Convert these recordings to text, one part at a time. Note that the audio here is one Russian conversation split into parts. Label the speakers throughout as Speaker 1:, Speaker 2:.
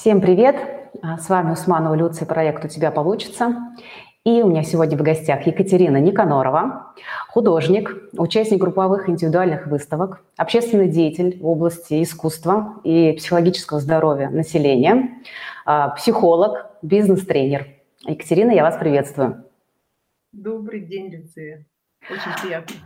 Speaker 1: Всем привет! А, с вами Усманова Люция, проект «У тебя получится». И у меня сегодня в гостях Екатерина Никанорова, художник, участник групповых индивидуальных выставок, общественный деятель в области искусства и психологического здоровья населения, а, психолог, бизнес-тренер. Екатерина, я вас приветствую.
Speaker 2: Добрый день, Люция. Очень приятно.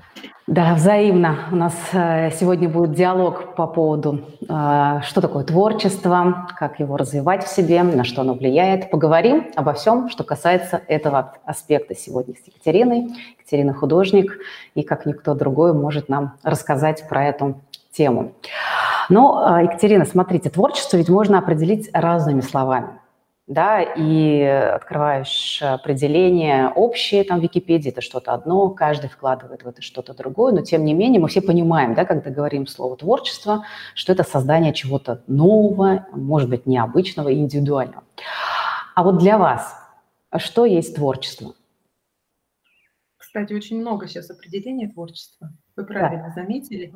Speaker 1: Да, взаимно. У нас э, сегодня будет диалог по поводу, э, что такое творчество, как его развивать в себе, на что оно влияет. Поговорим обо всем, что касается этого аспекта сегодня с Екатериной. Екатерина художник, и как никто другой может нам рассказать про эту тему. Но, э, Екатерина, смотрите, творчество ведь можно определить разными словами да, и открываешь определение общее там в Википедии, это что-то одно, каждый вкладывает в это что-то другое, но тем не менее мы все понимаем, да, когда говорим слово творчество, что это создание чего-то нового, может быть, необычного и индивидуального. А вот для вас что есть творчество?
Speaker 2: Кстати, очень много сейчас определений творчества. Вы правильно да. заметили.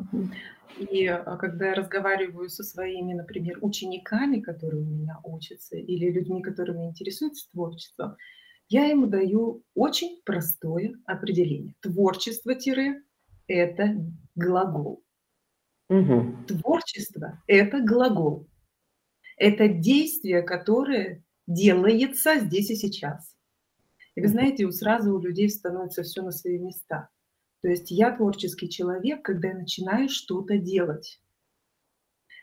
Speaker 2: И а, когда я разговариваю со своими, например, учениками, которые у меня учатся, или людьми, которыми интересуются творчеством, я им даю очень простое определение. Творчество-это глагол. Угу. Творчество – это глагол. Это действие, которое делается здесь и сейчас. И вы знаете, сразу у людей становится все на свои места. То есть я творческий человек, когда я начинаю что-то делать.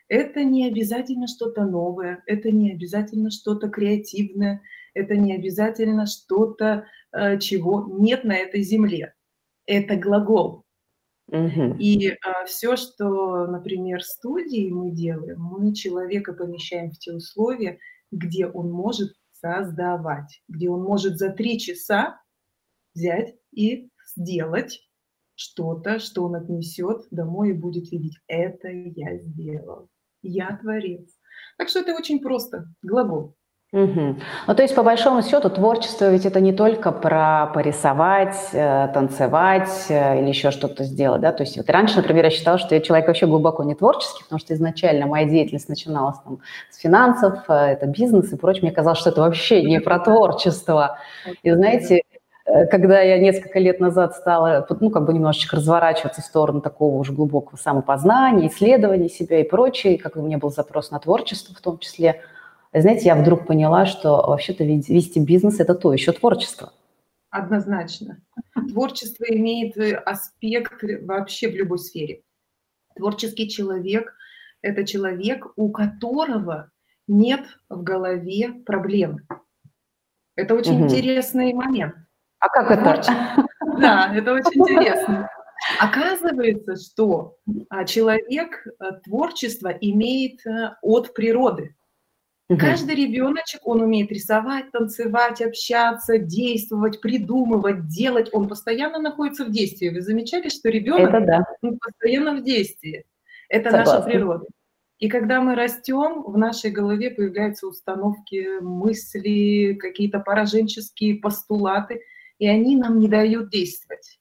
Speaker 2: Это не обязательно что-то новое, это не обязательно что-то креативное, это не обязательно что-то, э, чего нет на этой земле. Это глагол. Угу. И а, все, что, например, в студии мы делаем, мы человека помещаем в те условия, где он может создавать, где он может за три часа взять и сделать что-то, что он отнесет домой и будет видеть. Это я сделал. Я творец. Так что это очень просто. Глагол.
Speaker 1: Угу. Ну, то есть, по большому счету, творчество ведь это не только про порисовать, э, танцевать э, или еще что-то сделать, да, то есть вот раньше, например, я считала, что я человек вообще глубоко не творческий, потому что изначально моя деятельность начиналась там с финансов, э, это бизнес и прочее, мне казалось, что это вообще не про творчество. И знаете, когда я несколько лет назад стала, ну, как бы немножечко разворачиваться в сторону такого уже глубокого самопознания, исследования себя и прочее, как у меня был запрос на творчество в том числе, знаете, я вдруг поняла, что вообще-то вести бизнес – это то еще творчество.
Speaker 2: Однозначно. Творчество имеет э, аспект вообще в любой сфере. Творческий человек – это человек, у которого нет в голове проблемы. Это очень угу. интересный момент.
Speaker 1: А как это?
Speaker 2: Да, это очень интересно. Оказывается, что а, человек э, творчество имеет э, от природы. Угу. Каждый ребеночек, он умеет рисовать, танцевать, общаться, действовать, придумывать, делать. Он постоянно находится в действии. Вы замечали, что ребенок Это да. он постоянно в действии? Это Согласна. наша природа. И когда мы растем, в нашей голове появляются установки, мысли, какие-то пораженческие постулаты – и они нам не дают действовать.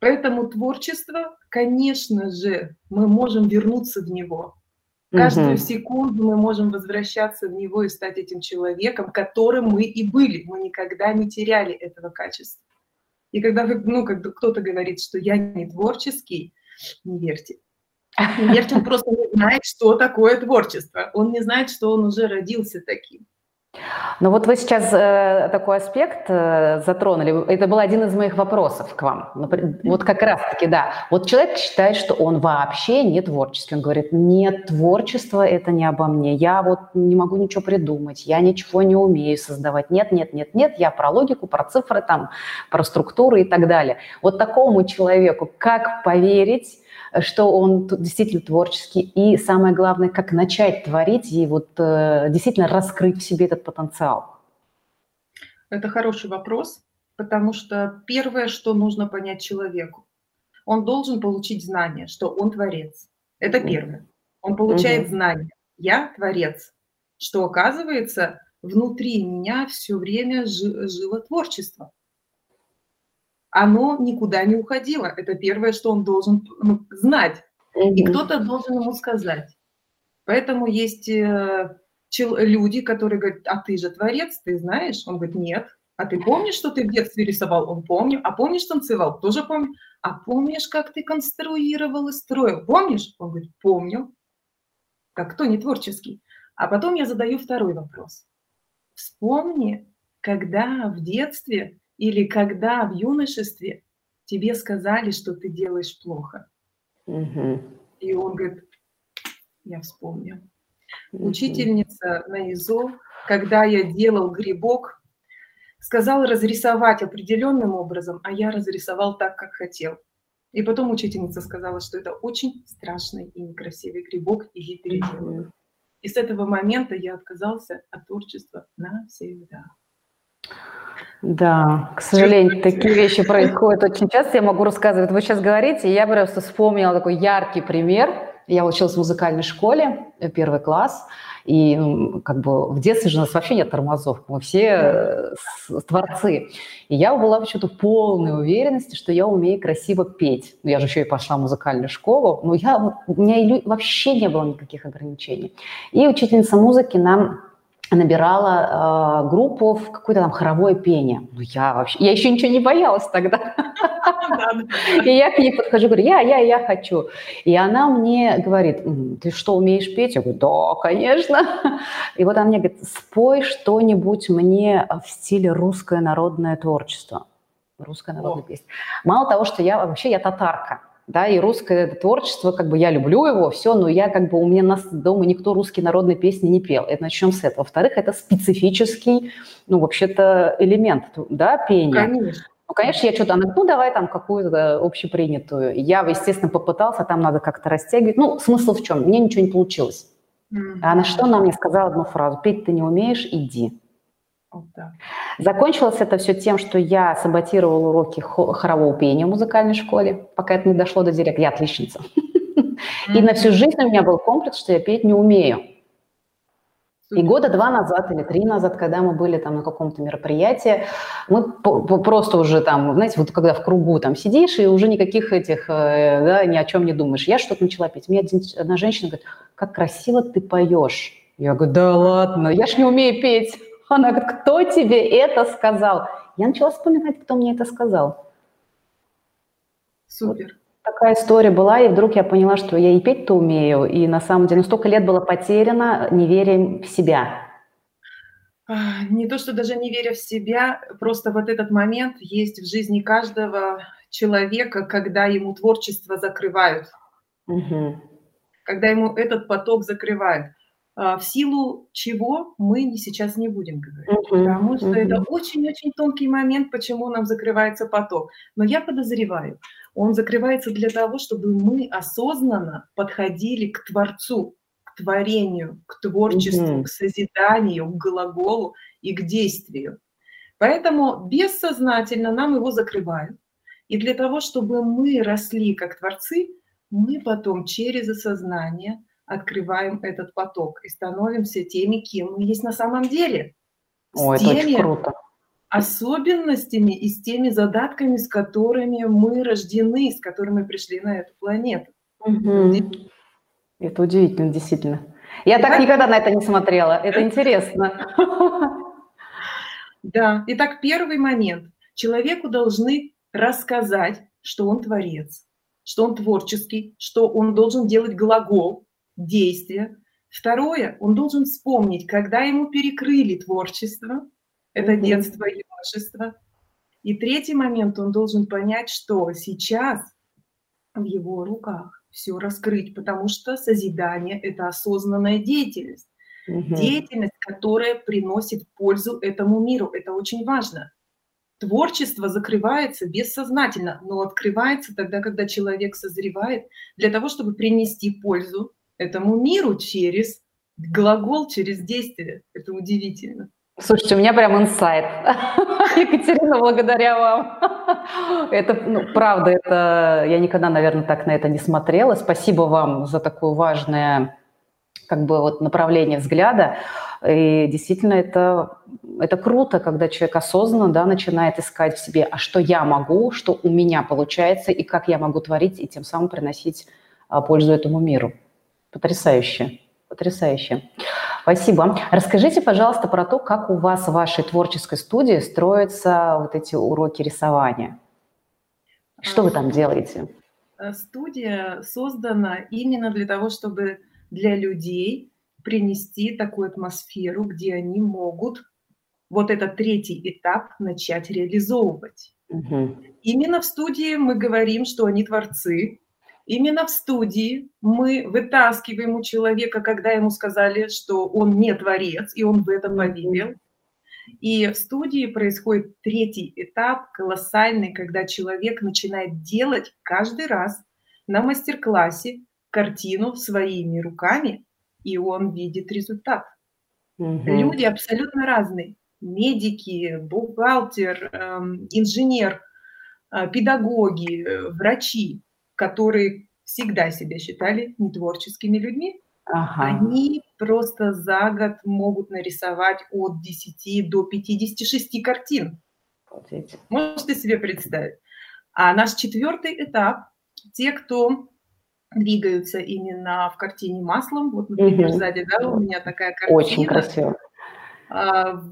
Speaker 2: Поэтому творчество, конечно же, мы можем вернуться в него. Каждую угу. секунду мы можем возвращаться в него и стать этим человеком, которым мы и были. Мы никогда не теряли этого качества. И когда вы, ну, когда кто-то говорит, что я не творческий, не верьте. Не верьте, он просто не знает, что такое творчество. Он не знает, что он уже родился таким.
Speaker 1: Ну вот вы сейчас э, такой аспект э, затронули. Это был один из моих вопросов к вам. Вот как раз-таки, да. Вот человек считает, что он вообще не творческий. Он говорит, нет, творчество – это не обо мне. Я вот не могу ничего придумать, я ничего не умею создавать. Нет, нет, нет, нет, я про логику, про цифры, там, про структуры и так далее. Вот такому человеку как поверить, что он действительно творческий, и самое главное, как начать творить и вот э, действительно раскрыть в себе этот потенциал?
Speaker 2: Это хороший вопрос, потому что первое, что нужно понять человеку, он должен получить знание, что он творец. Это первое. Он получает угу. знание. Я творец. Что оказывается, внутри меня все время жило творчество оно никуда не уходило. Это первое, что он должен ну, знать. И кто-то должен ему сказать. Поэтому есть э, люди, которые говорят, а ты же творец, ты знаешь? Он говорит, нет. А ты помнишь, что ты в детстве рисовал? Он помню. А помнишь, танцевал? Тоже помню. А помнишь, как ты конструировал и строил? Помнишь? Он говорит, помню. Как кто не творческий? А потом я задаю второй вопрос. Вспомни, когда в детстве или когда в юношестве тебе сказали, что ты делаешь плохо. Угу. И он говорит, я вспомнил. Угу. Учительница на ИЗО, когда я делал грибок, сказала разрисовать определенным образом, а я разрисовал так, как хотел. И потом учительница сказала, что это очень страшный и некрасивый грибок, и я переделала. И с этого момента я отказался от творчества навсегда.
Speaker 1: Да, к сожалению, такие вещи происходят очень часто. Я могу рассказывать. Вы сейчас говорите, и я просто вспомнила такой яркий пример. Я училась в музыкальной школе, э, первый класс, и ну, как бы в детстве же у нас вообще нет тормозов, мы все э, творцы. И я была почему-то полной уверенности, что я умею красиво петь. Ну, я же еще и пошла в музыкальную школу, но я, у меня вообще не было никаких ограничений. И учительница музыки нам набирала э, группу в какое-то там хоровое пение. Ну, я вообще, я еще ничего не боялась тогда. И я к ней подхожу, говорю, я, я, я хочу. И она мне говорит, ты что, умеешь петь? Я говорю, да, конечно. И вот она мне говорит, спой что-нибудь мне в стиле русское народное творчество. Русское народное песня. Мало того, что я вообще, я татарка да, и русское творчество, как бы я люблю его, все, но я как бы, у меня нас дома никто русские народные песни не пел. Это начнем с этого. Во-вторых, это специфический, ну, вообще-то элемент, да, пения. Конечно. Ну, конечно, я что-то, ну, давай там какую-то общепринятую. Я, естественно, попытался, там надо как-то растягивать. Ну, смысл в чем? Мне ничего не получилось. Mm-hmm. А на что она мне сказала одну фразу? Петь ты не умеешь, иди. Вот Закончилось это все тем, что я саботировала уроки хорового пения в музыкальной школе, пока это не дошло до директора. Я отличница. И на всю жизнь у меня был комплекс, что я петь не умею. И года два назад или три назад, когда мы были там на каком-то мероприятии, мы просто уже там, знаете, вот когда в кругу там сидишь и уже никаких этих, э, да, ни о чем не думаешь. Я что-то начала петь. Мне одна женщина говорит, как красиво ты поешь. Я говорю, да ладно, я ж не умею петь. Она говорит, кто тебе это сказал? Я начала вспоминать, кто мне это сказал.
Speaker 2: Супер. Вот
Speaker 1: такая история была, и вдруг я поняла, что я и петь-то умею, и на самом деле ну, столько лет было потеряно, не веря в себя.
Speaker 2: А, не то, что даже не веря в себя, просто вот этот момент есть в жизни каждого человека, когда ему творчество закрывают. Угу. Когда ему этот поток закрывают. А, в силу чего мы сейчас не будем говорить, потому что это очень-очень тонкий момент, почему нам закрывается поток. Но я подозреваю, он закрывается для того, чтобы мы осознанно подходили к Творцу, к творению, к творчеству, к созиданию, к глаголу и к действию. Поэтому бессознательно нам его закрывают. И для того, чтобы мы росли как творцы, мы потом через осознание – открываем этот поток и становимся теми, кем мы есть на самом деле.
Speaker 1: О, с это теми очень круто.
Speaker 2: особенностями и с теми задатками, с которыми мы рождены, с которыми мы пришли на эту планету.
Speaker 1: Угу. Это удивительно, действительно. Я так никогда на это не смотрела. Это интересно.
Speaker 2: Да. Итак, первый момент. Человеку должны рассказать, что он творец, что он творческий, что он должен делать глагол, действия. Второе, он должен вспомнить, когда ему перекрыли творчество, это mm-hmm. детство и юношество. И третий момент, он должен понять, что сейчас в его руках все раскрыть, потому что созидание – это осознанная деятельность. Угу. Деятельность, которая приносит пользу этому миру. Это очень важно. Творчество закрывается бессознательно, но открывается тогда, когда человек созревает для того, чтобы принести пользу этому миру через глагол, через действие. Это удивительно.
Speaker 1: Слушайте, у меня прям инсайт. Екатерина, благодаря вам. Это, ну, правда, это я никогда, наверное, так на это не смотрела. Спасибо вам за такое важное как бы вот направление взгляда. И действительно, это, это круто, когда человек осознанно да, начинает искать в себе, а что я могу, что у меня получается, и как я могу творить, и тем самым приносить а, пользу этому миру. Потрясающе, потрясающе. Спасибо. Расскажите, пожалуйста, про то, как у вас в вашей творческой студии строятся вот эти уроки рисования. Что вы там делаете?
Speaker 2: Э, студия создана именно для того, чтобы для людей принести такую атмосферу, где они могут вот этот третий этап начать реализовывать. Угу. Именно в студии мы говорим, что они творцы. Именно в студии мы вытаскиваем у человека, когда ему сказали, что он не творец, и он в этом поверил. И в студии происходит третий этап, колоссальный, когда человек начинает делать каждый раз на мастер-классе картину своими руками, и он видит результат. Угу. Люди абсолютно разные. Медики, бухгалтер, эм, инженер, э, педагоги, э, врачи, которые всегда себя считали нетворческими людьми, ага. они просто за год могут нарисовать от 10 до 56 картин. Смотрите. Можете себе представить? А наш четвертый этап, те, кто двигаются именно в картине маслом, вот, например, угу. сзади, да, у меня такая картина.
Speaker 1: Очень красиво.
Speaker 2: А,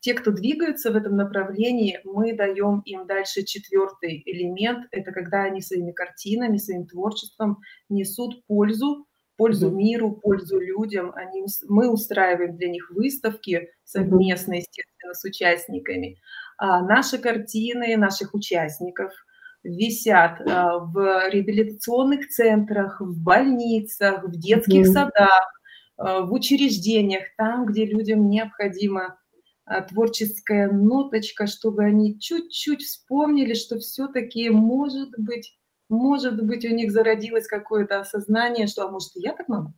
Speaker 2: те, кто двигаются в этом направлении, мы даем им дальше четвертый элемент. Это когда они своими картинами, своим творчеством несут пользу пользу миру, пользу людям. Они, мы устраиваем для них выставки совместно, естественно, с участниками. А наши картины наших участников висят а, в реабилитационных центрах, в больницах, в детских садах, в учреждениях, там, где людям необходима а, творческая ноточка, чтобы они чуть-чуть вспомнили, что все-таки может быть может быть, у них зародилось какое-то осознание, что, а может, и я так могу?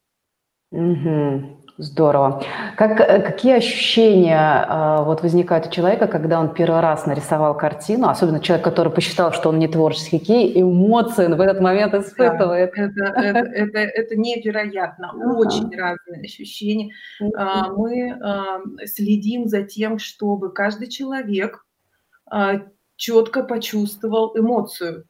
Speaker 1: Угу. Здорово. Как, э, какие ощущения э, вот возникают у человека, когда он первый раз нарисовал картину, особенно человек, который посчитал, что он не творческий, какие эмоции он в этот момент испытывает?
Speaker 2: Да, это, это, это, это невероятно, очень разные ощущения. Э, мы э, следим за тем, чтобы каждый человек э, четко почувствовал эмоцию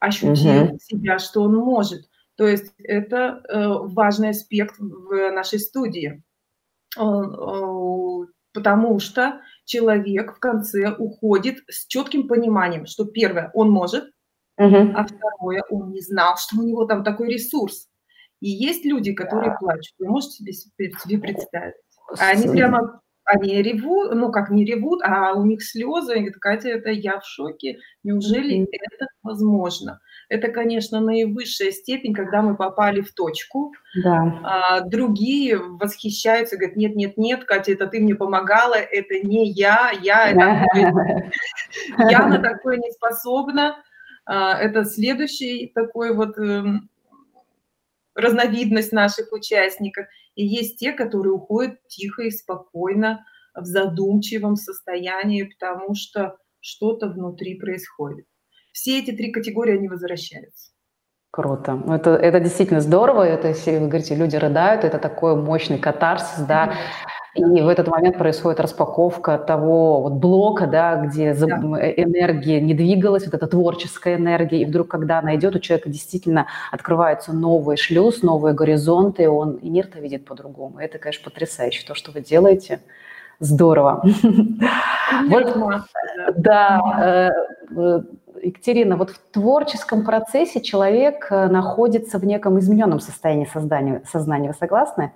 Speaker 2: ощутил себя, что он может. То есть это э, важный аспект в нашей студии, э, потому что человек в конце уходит с четким пониманием, что первое, он может, угу. а второе, он не знал, что у него там такой ресурс. И есть люди, которые плачут. Вы можете себе, себе представить? Они прямо они ревут, ну как не ревут, а у них слезы, они говорят, Катя, это я в шоке, неужели mm-hmm. это возможно? Это, конечно, наивысшая степень, когда мы попали в точку. Да. А, другие восхищаются, говорят, нет, нет, нет, Катя, это ты мне помогала, это не я, я, это я на такое не способна. А, это следующий такой вот эм, разновидность наших участников. И есть те, которые уходят тихо и спокойно в задумчивом состоянии, потому что что-то внутри происходит. Все эти три категории, они возвращаются.
Speaker 1: Круто. Ну, это, это действительно здорово. Это, если вы говорите, люди рыдают, это такой мощный катарсис, да. И в этот момент происходит распаковка того вот блока, да, где да. энергия не двигалась, вот эта творческая энергия, и вдруг, когда она идет, у человека действительно открывается новый шлюз, новые горизонты, и он и мир-то видит по-другому. Это, конечно, потрясающе, то, что вы делаете. Здорово. Вот, да, э, э, Екатерина, вот в творческом процессе человек э, находится в неком измененном состоянии сознания. сознания. Вы согласны?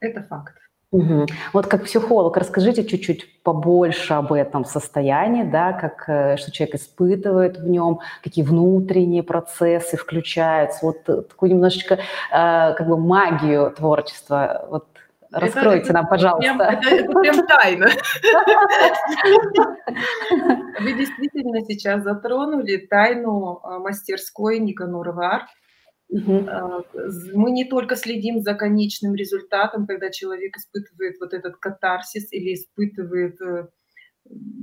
Speaker 2: Это факт.
Speaker 1: Угу. Вот как психолог, расскажите чуть-чуть побольше об этом состоянии, да, как, э, что человек испытывает в нем, какие внутренние процессы включаются, вот э, такую немножечко э, как бы магию творчества. Вот раскройте это, нам, пожалуйста.
Speaker 2: Это, это, это прям тайна. Вы действительно сейчас затронули тайну мастерской Никанорова. Угу. Мы не только следим за конечным результатом, когда человек испытывает вот этот катарсис или испытывает э,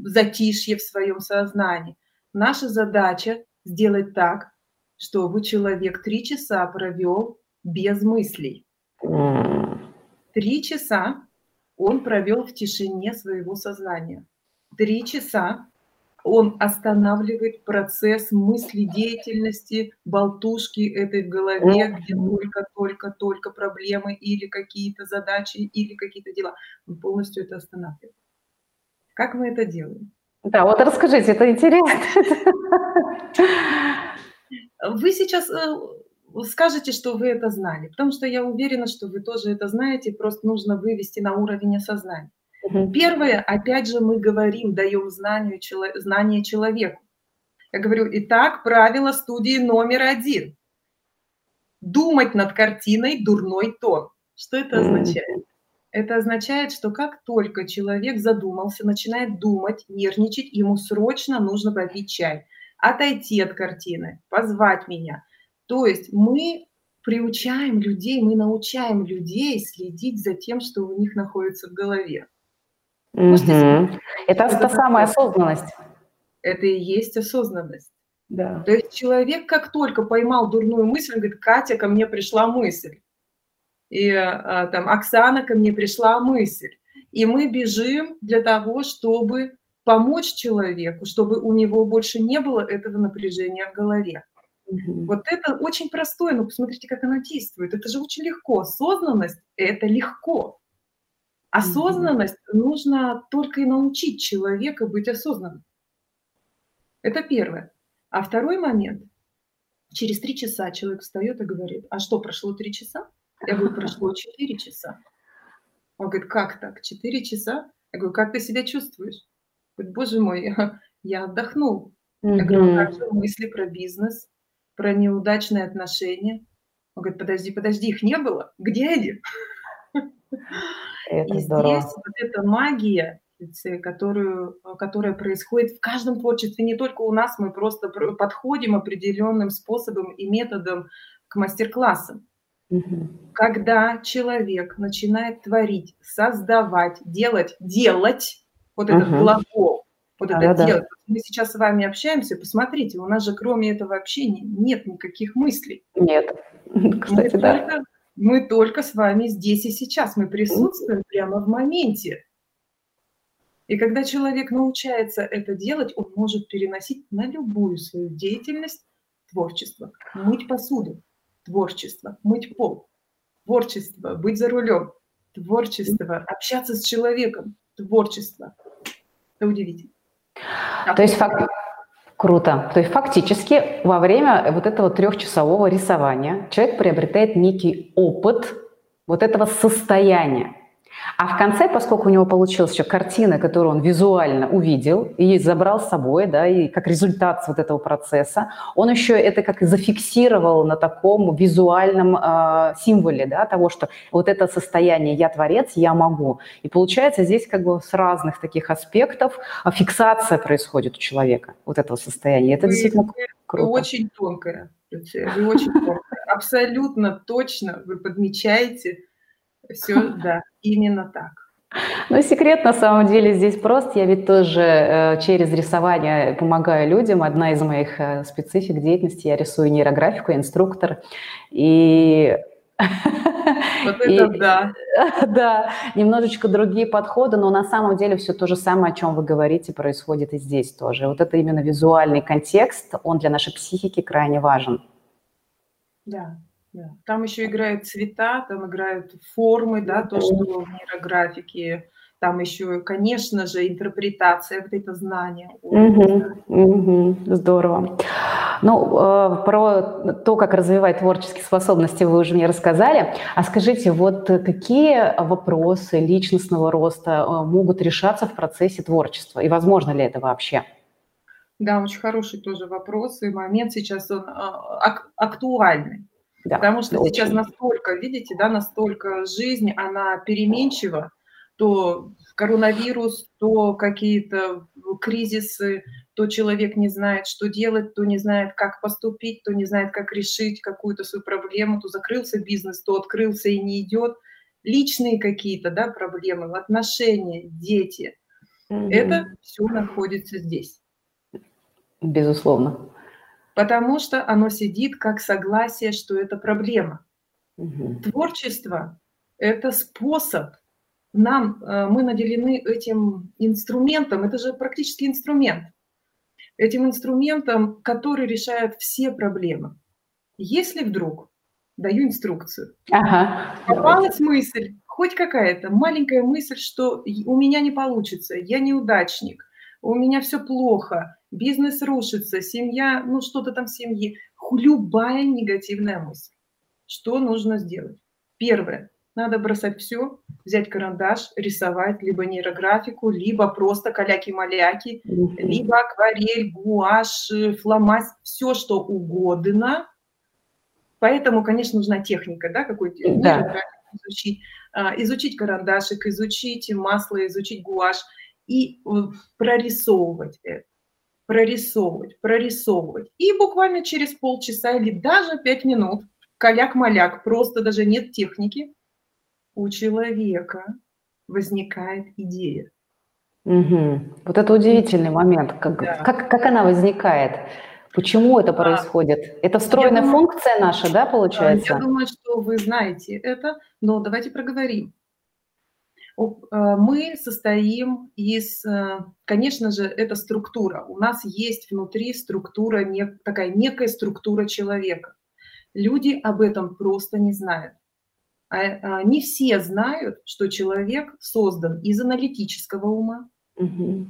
Speaker 2: затишье в своем сознании. Наша задача сделать так, чтобы человек три часа провел без мыслей. Три часа он провел в тишине своего сознания. Три часа он останавливает процесс мысли, деятельности, болтушки этой в голове, где только-только-только проблемы или какие-то задачи, или какие-то дела. Он полностью это останавливает. Как мы это делаем?
Speaker 1: Да, вот расскажите, это интересно.
Speaker 2: Вы сейчас э, скажете, что вы это знали, потому что я уверена, что вы тоже это знаете, просто нужно вывести на уровень осознания. Первое, опять же, мы говорим, даем знанию, знание человеку. Я говорю, итак, правило студии номер один. Думать над картиной дурной тон. Что это означает? Это означает, что как только человек задумался, начинает думать, нервничать, ему срочно нужно попить чай, отойти от картины, позвать меня. То есть мы приучаем людей, мы научаем людей следить за тем, что у них находится в голове.
Speaker 1: Угу. Это та самая осознанность.
Speaker 2: Это и есть осознанность. Да. То есть человек, как только поймал дурную мысль, он говорит, Катя, ко мне пришла мысль. И а, там Оксана, ко мне пришла мысль. И мы бежим для того, чтобы помочь человеку, чтобы у него больше не было этого напряжения в голове. Угу. Вот это очень простое, но посмотрите, как оно действует. Это же очень легко. Осознанность – это легко. Осознанность mm-hmm. нужно только и научить человека быть осознанным. Это первое. А второй момент. Через три часа человек встает и говорит, а что, прошло три часа? Я говорю, прошло четыре часа. Он говорит, как так, четыре часа? Я говорю, как ты себя чувствуешь? Говорит, боже мой, я отдохнул. Mm-hmm. Я говорю, «А как же мысли про бизнес, про неудачные отношения? Он говорит, подожди, подожди, их не было? Где они? Это и здорово. здесь вот эта магия, которую, которая происходит в каждом творчестве, не только у нас, мы просто подходим определенным способом и методом к мастер-классам. Угу. Когда человек начинает творить, создавать, делать, делать, вот этот угу. глагол, вот это да, делать. Мы сейчас с вами общаемся, посмотрите, у нас же кроме этого общения нет никаких мыслей.
Speaker 1: Нет, кстати, мы да.
Speaker 2: Только мы только с вами здесь и сейчас, мы присутствуем прямо в моменте. И когда человек научается это делать, он может переносить на любую свою деятельность творчество. Мыть посуду, творчество, мыть пол, творчество, быть за рулем, творчество, общаться с человеком, творчество. Это удивительно.
Speaker 1: То есть факт, Круто. То есть фактически во время вот этого трехчасового рисования человек приобретает некий опыт вот этого состояния. А в конце, поскольку у него получилась еще картина, которую он визуально увидел и забрал с собой, да, и как результат вот этого процесса, он еще это как и зафиксировал на таком визуальном э, символе, да, того, что вот это состояние «я творец, я могу». И получается здесь как бы с разных таких аспектов а фиксация происходит у человека вот этого состояния. Это вы, действительно круто.
Speaker 2: Вы очень тонкая, вы очень тонкая. Абсолютно точно вы подмечаете все, да, именно так.
Speaker 1: Ну, секрет на самом деле здесь прост. Я ведь тоже э, через рисование помогаю людям. Одна из моих э, специфик деятельности, я рисую нейрографику, инструктор. И
Speaker 2: вот это и, да.
Speaker 1: Да, немножечко другие подходы, но на самом деле все то же самое, о чем вы говорите, происходит и здесь тоже. Вот это именно визуальный контекст, он для нашей психики крайне важен.
Speaker 2: Да, да. Там еще играют цвета, там играют формы, да, то, что в нейрографике. Там еще, конечно же, интерпретация, вот это знание.
Speaker 1: Угу, угу, здорово. Ну, э, про то, как развивать творческие способности, вы уже мне рассказали. А скажите, вот какие вопросы личностного роста э, могут решаться в процессе творчества? И возможно ли это вообще?
Speaker 2: Да, очень хороший тоже вопрос. И момент сейчас он э, актуальный. Да, Потому что очень. сейчас настолько, видите, да, настолько жизнь, она переменчива, то коронавирус, то какие-то кризисы, то человек не знает, что делать, то не знает, как поступить, то не знает, как решить какую-то свою проблему, то закрылся бизнес, то открылся и не идет. Личные какие-то да, проблемы, отношения, дети. Угу. Это все находится здесь.
Speaker 1: Безусловно
Speaker 2: потому что оно сидит как согласие, что это проблема. Угу. Творчество – это способ. Нам, э, мы наделены этим инструментом, это же практически инструмент. этим инструментом, который решает все проблемы. Если вдруг даю инструкцию, ага, попалась мысль, хоть какая-то маленькая мысль, что у меня не получится, я неудачник, у меня все плохо, бизнес рушится, семья, ну что-то там в семье, любая негативная мысль. Что нужно сделать? Первое. Надо бросать все, взять карандаш, рисовать либо нейрографику, либо просто каляки-маляки, mm-hmm. либо акварель, гуашь, фломастер, все что угодно. Поэтому, конечно, нужна техника, да, какой-то да. изучить, а, изучить карандашик, изучить масло, изучить гуашь и э, прорисовывать это прорисовывать, прорисовывать. И буквально через полчаса или даже пять минут, каляк-маляк, просто даже нет техники, у человека возникает идея.
Speaker 1: Угу. Вот это удивительный момент. Как, да. как, как она возникает? Почему это происходит? А, это встроенная думаю, функция наша, да, получается?
Speaker 2: Я думаю, что вы знаете это, но давайте проговорим. Э, мы состоим из, э, конечно же, это структура. У нас есть внутри структура, такая некая структура человека. Люди об этом просто не знают. А, а, не все знают, что человек создан из аналитического ума. Угу.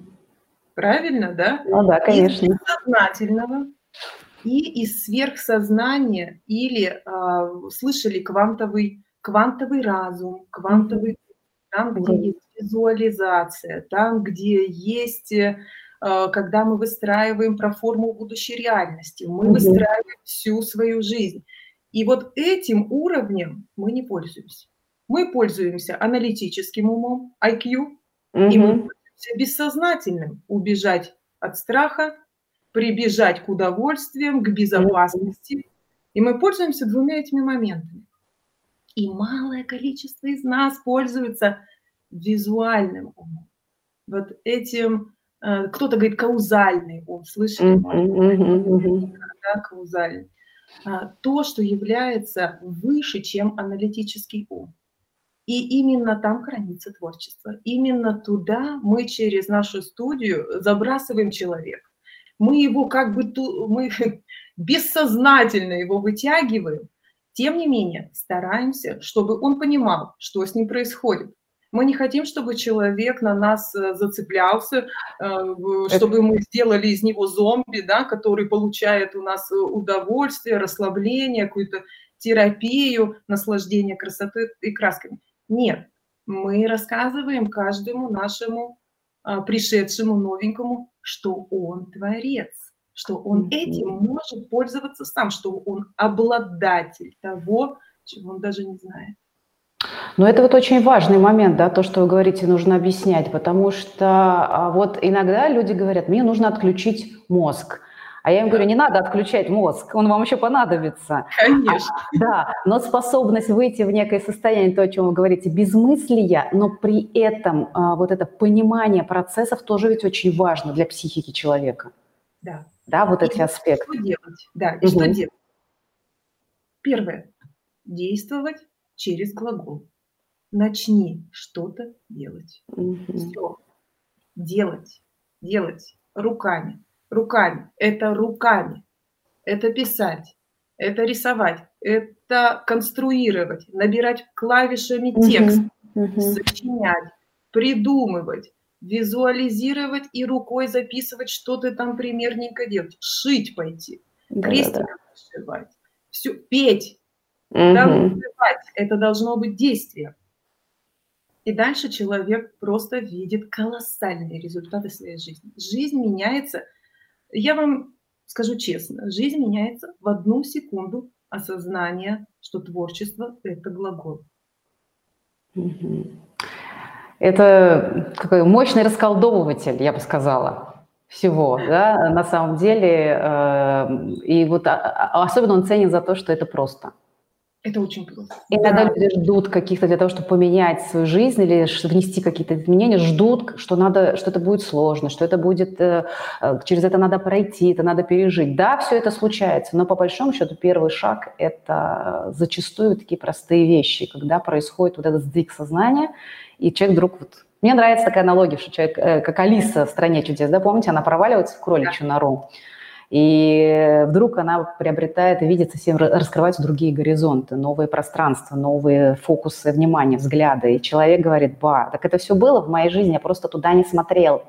Speaker 2: Правильно, да?
Speaker 1: Ну да, конечно.
Speaker 2: Из сознательного и из сверхсознания или э, слышали квантовый, квантовый разум, квантовый там, где есть визуализация, там, где есть, э, когда мы выстраиваем проформу будущей реальности, мы выстраиваем всю свою жизнь. И вот этим уровнем мы не пользуемся. Мы пользуемся аналитическим умом, IQ, и мы пользуемся бессознательным. Убежать от страха, прибежать к удовольствиям, к безопасности. И мы пользуемся двумя этими моментами. И малое количество из нас пользуется визуальным умом. Вот этим, э, кто-то говорит каузальный ум, слышали? Mm-hmm. Да, каузальный. А, то, что является выше, чем аналитический ум. И именно там хранится творчество. Именно туда мы через нашу студию забрасываем человека. Мы его как бы ту, мы бессознательно его вытягиваем, тем не менее, стараемся, чтобы он понимал, что с ним происходит. Мы не хотим, чтобы человек на нас э, зацеплялся, э, чтобы мы сделали из него зомби, да, который получает у нас э, удовольствие, расслабление, какую-то терапию, наслаждение красотой и красками. Нет, мы рассказываем каждому нашему пришедшему новенькому, что он творец что он этим может пользоваться сам, что он обладатель того, чего он даже не знает.
Speaker 1: Но это вот очень важный момент, да, то, что вы говорите, нужно объяснять, потому что а, вот иногда люди говорят, мне нужно отключить мозг. А я им говорю, не надо отключать мозг, он вам еще понадобится.
Speaker 2: Конечно.
Speaker 1: А, да, но способность выйти в некое состояние, то, о чем вы говорите, безмыслия, но при этом а, вот это понимание процессов тоже ведь очень важно для психики человека.
Speaker 2: Да,
Speaker 1: да, вот и эти аспекты.
Speaker 2: Что делать? Да, и угу. что делать? Первое. Действовать через глагол. Начни что-то делать. Угу. Все. Делать. Делать. Руками. Руками. Это руками. Это писать. Это рисовать. Это конструировать. Набирать клавишами текст. Угу. Сочинять. Придумывать визуализировать и рукой записывать, что ты там примерненько делать, шить пойти, да, крестиком да, да. сшивать, все, петь, угу. да, это должно быть действие. И дальше человек просто видит колоссальные результаты своей жизни. Жизнь меняется, я вам скажу честно, жизнь меняется в одну секунду осознания, что творчество – это глагол.
Speaker 1: Угу. Это такой мощный расколдовыватель, я бы сказала, всего, да, на самом деле. Э, и вот а, а, особенно он ценен за то, что это просто.
Speaker 2: Это очень просто.
Speaker 1: Иногда да. люди ждут каких-то для того, чтобы поменять свою жизнь или внести какие-то изменения, ждут, что надо, что это будет сложно, что это будет, э, э, через это надо пройти, это надо пережить. Да, все это случается, но по большому счету первый шаг – это зачастую такие простые вещи, когда происходит вот этот сдвиг сознания, и человек вдруг вот Мне нравится такая аналогия, что человек, э, как Алиса в «Стране чудес», да, помните, она проваливается в кроличью нору, и вдруг она приобретает и видит совсем, раскрываются другие горизонты, новые пространства, новые фокусы внимания, взгляды. И человек говорит, ба, так это все было в моей жизни, я просто туда не смотрел.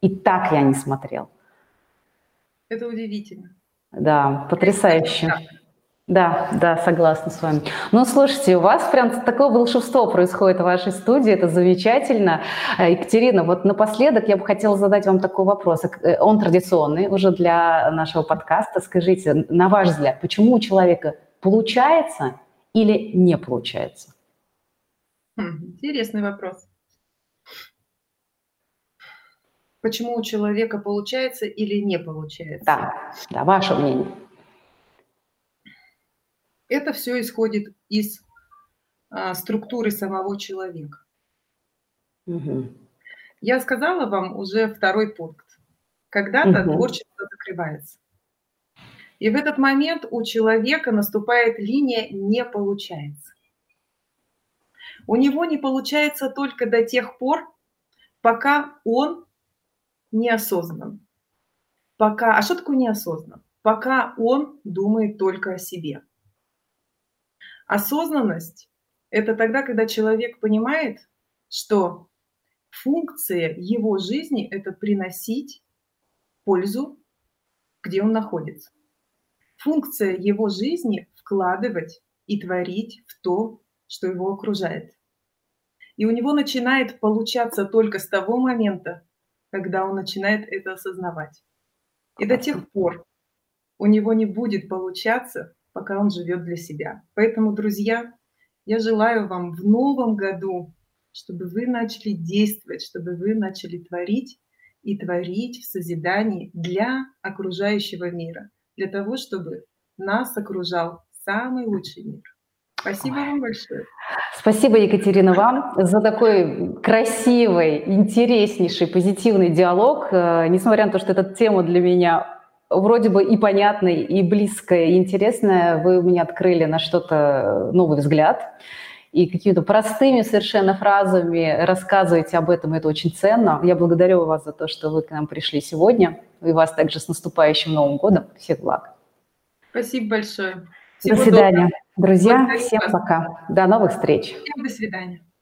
Speaker 1: И так я не смотрел.
Speaker 2: Это удивительно.
Speaker 1: Да, потрясающе. Да, да, согласна с вами. Ну, слушайте, у вас прям такое волшебство происходит в вашей студии, это замечательно. Э, Екатерина, вот напоследок я бы хотела задать вам такой вопрос. Э, он традиционный уже для нашего подкаста. Скажите, на ваш взгляд, почему у человека получается или не получается?
Speaker 2: Хм, интересный вопрос. Почему у человека получается или не получается?
Speaker 1: Да, да, ваше мнение.
Speaker 2: Это все исходит из а, структуры самого человека. Угу. Я сказала вам уже второй пункт. Когда-то угу. творчество закрывается. И в этот момент у человека наступает линия «не получается». У него не получается только до тех пор, пока он неосознан. Пока, а что такое неосознан? Пока он думает только о себе. Осознанность – это тогда, когда человек понимает, что функция его жизни – это приносить пользу, где он находится. Функция его жизни – вкладывать и творить в то, что его окружает. И у него начинает получаться только с того момента, когда он начинает это осознавать. И до тех пор у него не будет получаться, пока он живет для себя. Поэтому, друзья, я желаю вам в новом году, чтобы вы начали действовать, чтобы вы начали творить и творить в созидании для окружающего мира, для того, чтобы нас окружал самый лучший мир. Спасибо вам большое.
Speaker 1: Спасибо, Екатерина, вам за такой красивый, интереснейший, позитивный диалог. Э, несмотря на то, что эта тема для меня вроде бы и понятное, и близкое, и интересное, вы меня открыли на что-то новый взгляд. И какими-то простыми совершенно фразами рассказываете об этом, это очень ценно. Я благодарю вас за то, что вы к нам пришли сегодня. И вас также с наступающим Новым годом. Всех благ.
Speaker 2: Спасибо большое.
Speaker 1: Всего до свидания. Доброго. Друзья, Благодарю всем вас. пока. До новых встреч.
Speaker 2: Всем до свидания.